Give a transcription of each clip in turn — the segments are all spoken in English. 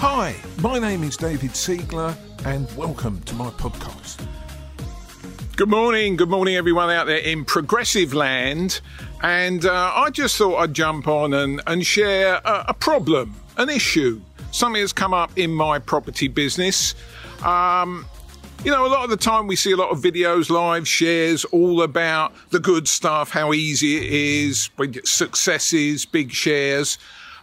Hi, my name is David Siegler, and welcome to my podcast. Good morning, good morning, everyone out there in progressive land. And uh, I just thought I'd jump on and, and share a, a problem, an issue, something that's come up in my property business. Um, you know, a lot of the time we see a lot of videos, live shares, all about the good stuff, how easy it is, successes, big shares.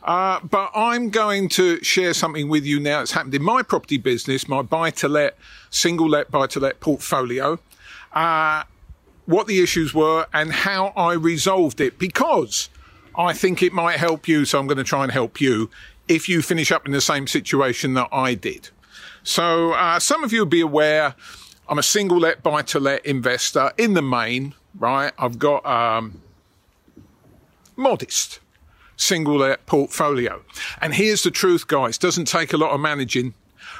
Uh, but I'm going to share something with you now that's happened in my property business, my buy to let, single let, buy to let portfolio. Uh, what the issues were and how I resolved it because I think it might help you. So I'm going to try and help you if you finish up in the same situation that I did. So uh, some of you will be aware I'm a single let buy to let investor in the main, right? I've got um, modest single let portfolio. And here's the truth, guys. Doesn't take a lot of managing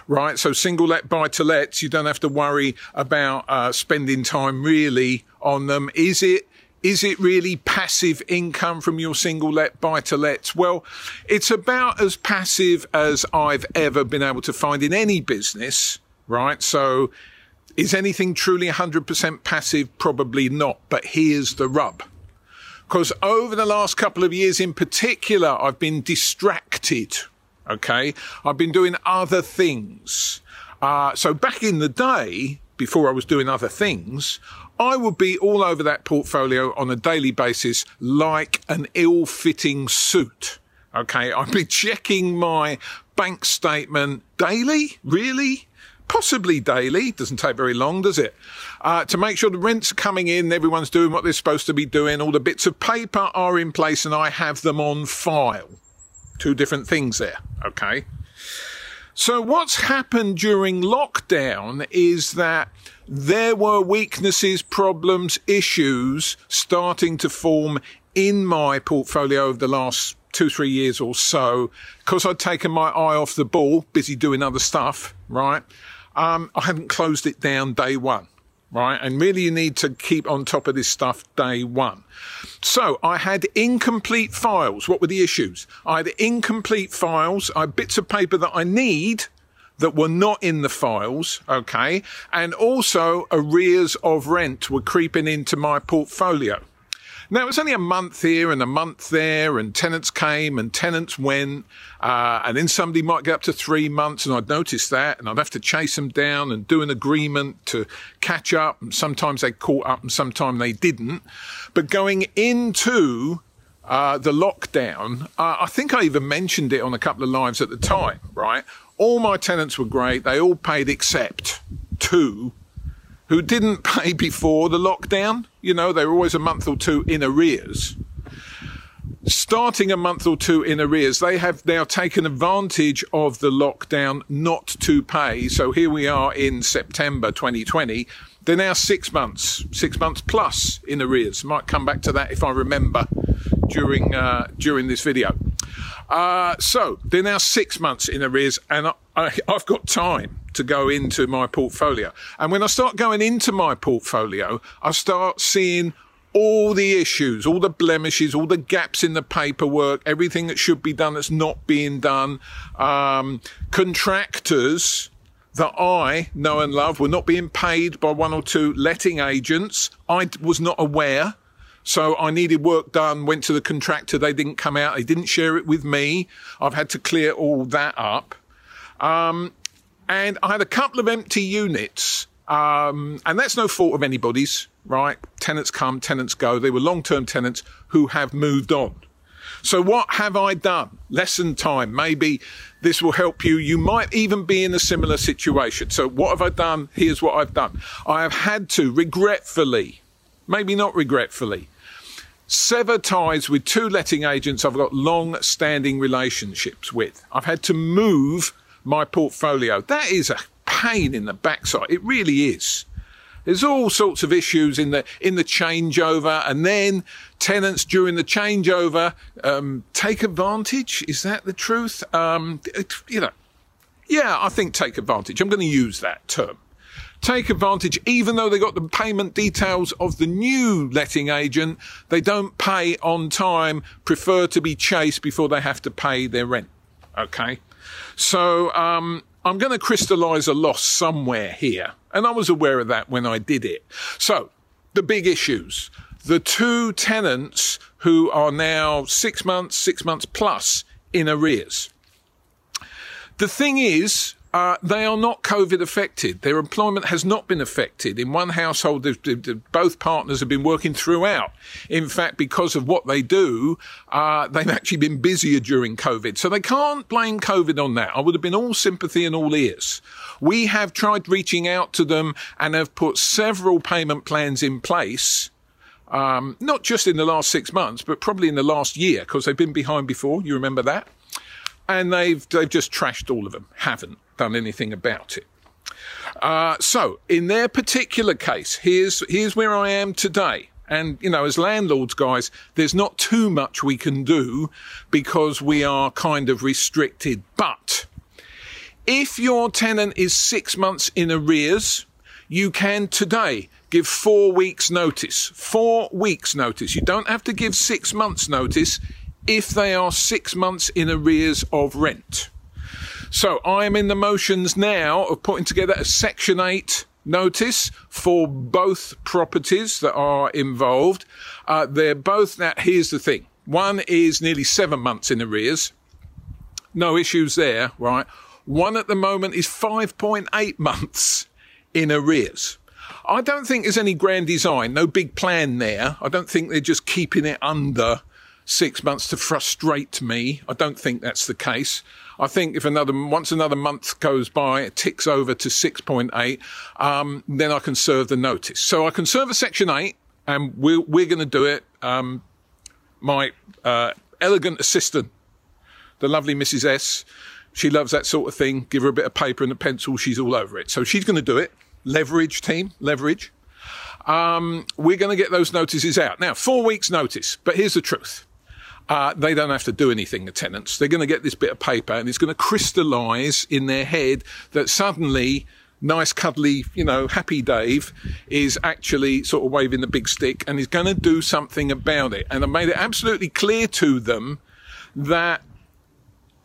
right? So single let buy to lets, you don't have to worry about uh, spending time really on them. Is it? Is it really passive income from your single let buy to lets? Well, it's about as passive as I've ever been able to find in any business, right? So is anything truly 100% passive? Probably not. But here's the rub because over the last couple of years in particular, I've been distracted. Okay. I've been doing other things. Uh, so back in the day, before I was doing other things, I would be all over that portfolio on a daily basis like an ill fitting suit. Okay. I'd be checking my bank statement daily. Really? Possibly daily, doesn't take very long, does it? Uh, to make sure the rents are coming in, everyone's doing what they're supposed to be doing, all the bits of paper are in place, and I have them on file. Two different things there, okay? So, what's happened during lockdown is that there were weaknesses, problems, issues starting to form in my portfolio over the last two, three years or so, because I'd taken my eye off the ball, busy doing other stuff, right? Um, I haven't closed it down day one, right? And really you need to keep on top of this stuff day one. So I had incomplete files. What were the issues? I had incomplete files. I had bits of paper that I need that were not in the files, okay? And also arrears of rent were creeping into my portfolio. Now, it was only a month here and a month there, and tenants came and tenants went, uh, and then somebody might get up to three months, and I'd notice that, and I'd have to chase them down and do an agreement to catch up. And sometimes they caught up, and sometimes they didn't. But going into uh, the lockdown, uh, I think I even mentioned it on a couple of lives at the time, right? All my tenants were great. They all paid except two who didn't pay before the lockdown. You know, they were always a month or two in arrears. Starting a month or two in arrears, they have now taken advantage of the lockdown not to pay. So here we are in September 2020. They're now six months, six months plus in arrears. Might come back to that if I remember during uh, during this video. Uh, so they're now six months in arrears, and I, I, I've got time to go into my portfolio. And when I start going into my portfolio, I start seeing all the issues, all the blemishes, all the gaps in the paperwork, everything that should be done that's not being done. Um, contractors that I know and love were not being paid by one or two letting agents. I was not aware. So I needed work done, went to the contractor. They didn't come out. They didn't share it with me. I've had to clear all that up. Um, and I had a couple of empty units. Um, and that's no fault of anybody's, right? Tenants come, tenants go. They were long term tenants who have moved on. So what have I done? Lesson time. Maybe this will help you. You might even be in a similar situation. So what have I done? Here's what I've done. I have had to regretfully, maybe not regretfully, sever ties with two letting agents I've got long standing relationships with. I've had to move my portfolio. That is a pain in the backside. It really is. There's all sorts of issues in the in the changeover, and then tenants during the changeover um, take advantage. Is that the truth? Um, it, you know, yeah, I think take advantage. I'm going to use that term. Take advantage, even though they got the payment details of the new letting agent, they don't pay on time. Prefer to be chased before they have to pay their rent. Okay. So, um, I'm going to crystallize a loss somewhere here. And I was aware of that when I did it. So the big issues, the two tenants who are now six months, six months plus in arrears. The thing is, uh, they are not COVID affected. Their employment has not been affected. In one household, both partners have been working throughout. In fact, because of what they do, uh, they've actually been busier during COVID. So they can't blame COVID on that. I would have been all sympathy and all ears. We have tried reaching out to them and have put several payment plans in place. Um, not just in the last six months, but probably in the last year, because they've been behind before. You remember that? And they've, they've just trashed all of them. Haven't done anything about it. Uh, so, in their particular case, here's here's where I am today. And, you know, as landlords, guys, there's not too much we can do because we are kind of restricted. But if your tenant is six months in arrears, you can today give four weeks notice. Four weeks notice. You don't have to give six months notice if they are six months in arrears of rent. So I am in the motions now of putting together a Section 8 notice for both properties that are involved. Uh, they're both now, here's the thing. One is nearly seven months in arrears. No issues there, right? One at the moment is 5.8 months in arrears. I don't think there's any grand design, no big plan there. I don't think they're just keeping it under six months to frustrate me. I don't think that's the case. I think if another once another month goes by, it ticks over to 6.8, um, then I can serve the notice. So I can serve a section 8, and we're, we're going to do it. Um, my uh, elegant assistant, the lovely Mrs. S, she loves that sort of thing. Give her a bit of paper and a pencil, she's all over it. So she's going to do it. Leverage team, leverage. Um, we're going to get those notices out. Now, four weeks notice, but here's the truth. Uh, they don't have to do anything, the tenants. They're going to get this bit of paper and it's going to crystallize in their head that suddenly nice, cuddly, you know, happy Dave is actually sort of waving the big stick and is going to do something about it. And I made it absolutely clear to them that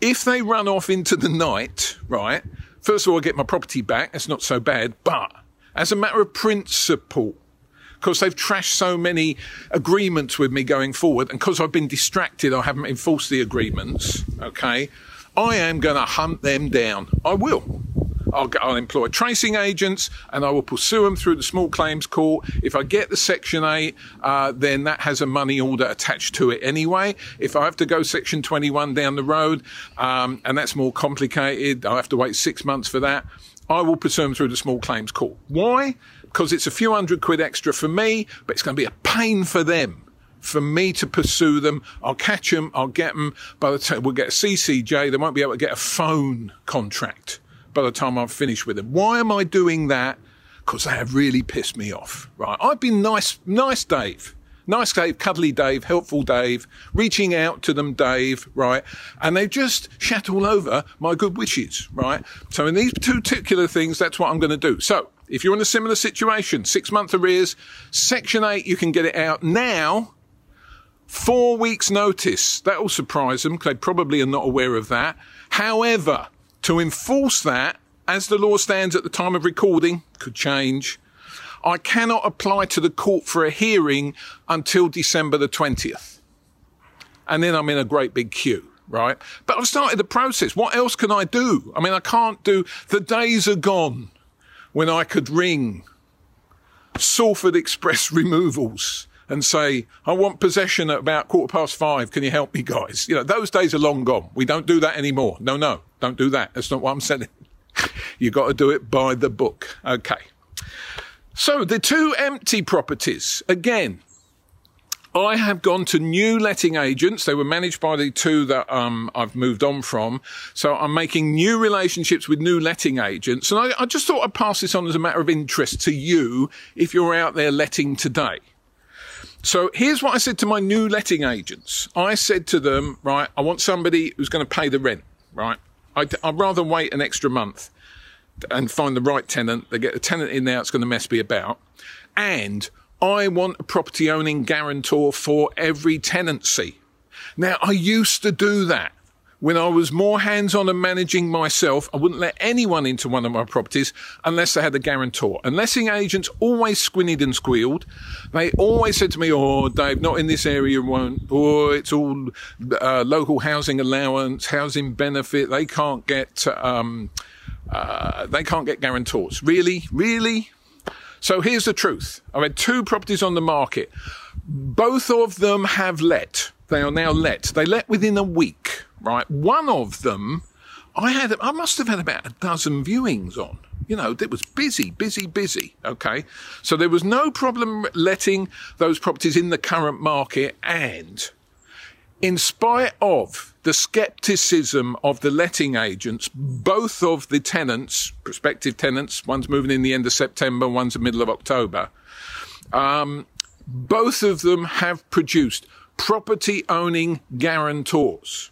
if they run off into the night, right, first of all, I get my property back. That's not so bad. But as a matter of principle, because they've trashed so many agreements with me going forward, and because I've been distracted, I haven't enforced the agreements. Okay, I am going to hunt them down. I will. I'll, I'll, employ tracing agents and I will pursue them through the small claims court. If I get the Section 8, uh, then that has a money order attached to it anyway. If I have to go Section 21 down the road, um, and that's more complicated, I have to wait six months for that. I will pursue them through the small claims court. Why? Because it's a few hundred quid extra for me, but it's going to be a pain for them. For me to pursue them, I'll catch them, I'll get them. By the time we'll get a CCJ, they won't be able to get a phone contract by the time I'm finished with them. Why am I doing that? Because they have really pissed me off, right? I've been nice, nice Dave. Nice Dave, cuddly Dave, helpful Dave, reaching out to them, Dave, right? And they've just shat all over my good wishes, right? So in these two particular things, that's what I'm going to do. So if you're in a similar situation, six month arrears, Section 8, you can get it out now. Four weeks notice. That will surprise them because they probably are not aware of that. However, to enforce that, as the law stands at the time of recording, could change. I cannot apply to the court for a hearing until December the 20th. And then I'm in a great big queue, right? But I've started the process. What else can I do? I mean, I can't do, the days are gone when I could ring Salford Express Removals and say, I want possession at about quarter past five. Can you help me, guys? You know, those days are long gone. We don't do that anymore. No, no, don't do that. That's not what I'm saying. You've got to do it by the book. Okay. So the two empty properties, again, I have gone to new letting agents. They were managed by the two that um, I've moved on from. So I'm making new relationships with new letting agents. And I, I just thought I'd pass this on as a matter of interest to you if you're out there letting today. So here's what I said to my new letting agents. I said to them, right, I want somebody who's going to pay the rent, right? I'd, I'd rather wait an extra month and find the right tenant. They get a tenant in there that's going to mess me about. And I want a property owning guarantor for every tenancy. Now, I used to do that when I was more hands on and managing myself, I wouldn't let anyone into one of my properties unless they had a guarantor. And letting agents always squinted and squealed. They always said to me, Oh, Dave, not in this area, won't. Oh, it's all uh, local housing allowance, housing benefit. They can't get, um, uh, they can't get guarantors. Really? Really? So here's the truth. I've had two properties on the market. Both of them have let. They are now let. They let within a week right? One of them, I had, I must have had about a dozen viewings on. You know, it was busy, busy, busy. Okay. So there was no problem letting those properties in the current market. And in spite of the skepticism of the letting agents, both of the tenants, prospective tenants, one's moving in the end of September, one's the middle of October, um, both of them have produced property owning guarantors.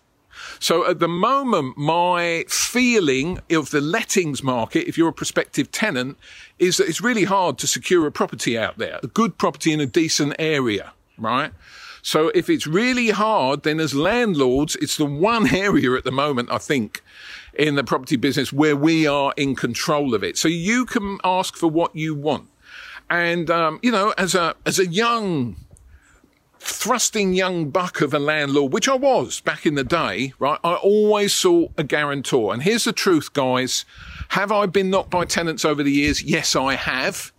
So at the moment, my feeling of the lettings market, if you're a prospective tenant, is that it's really hard to secure a property out there, a good property in a decent area, right? So if it's really hard, then as landlords, it's the one area at the moment, I think, in the property business where we are in control of it. So you can ask for what you want. And, um, you know, as a, as a young thrusting young buck of a landlord, which I was back in the day, right? I always sought a guarantor. And here's the truth, guys. Have I been knocked by tenants over the years? Yes, I have.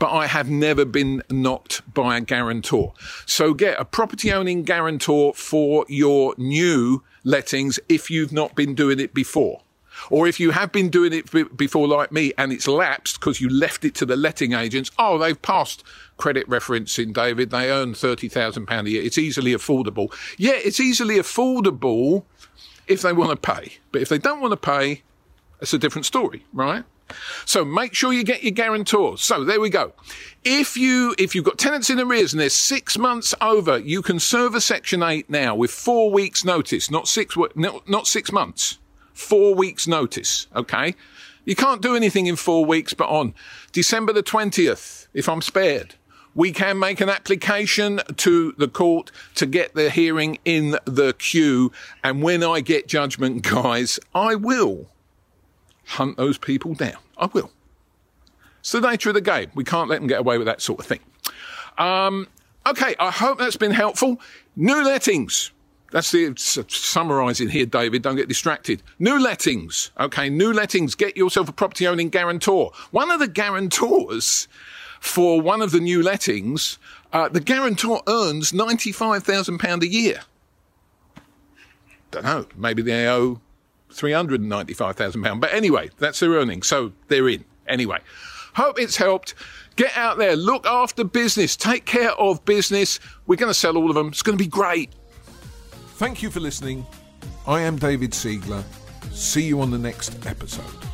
But I have never been knocked by a guarantor. So get a property owning guarantor for your new lettings if you've not been doing it before. Or if you have been doing it before, like me, and it's lapsed because you left it to the letting agents, oh, they've passed credit referencing, David. They earn £30,000 a year. It's easily affordable. Yeah, it's easily affordable if they want to pay. But if they don't want to pay, it's a different story, right? So make sure you get your guarantors. So there we go. If you if you've got tenants in arrears and they're six months over, you can serve a Section Eight now with four weeks' notice, not six not, six months four weeks notice. Okay. You can't do anything in four weeks, but on December the 20th, if I'm spared, we can make an application to the court to get the hearing in the queue. And when I get judgment, guys, I will hunt those people down. I will. It's the nature of the game. We can't let them get away with that sort of thing. Um, okay, I hope that's been helpful. New lettings. That's the summarising here, David. Don't get distracted. New lettings. Okay, new lettings. Get yourself a property owning guarantor. One of the guarantors for one of the new lettings, uh, the guarantor earns £95,000 a year. Don't know. Maybe they owe £395,000. But anyway, that's their earnings. So they're in. Anyway, hope it's helped. Get out there, look after business, take care of business. We're going to sell all of them. It's going to be great. Thank you for listening. I am David Siegler. See you on the next episode.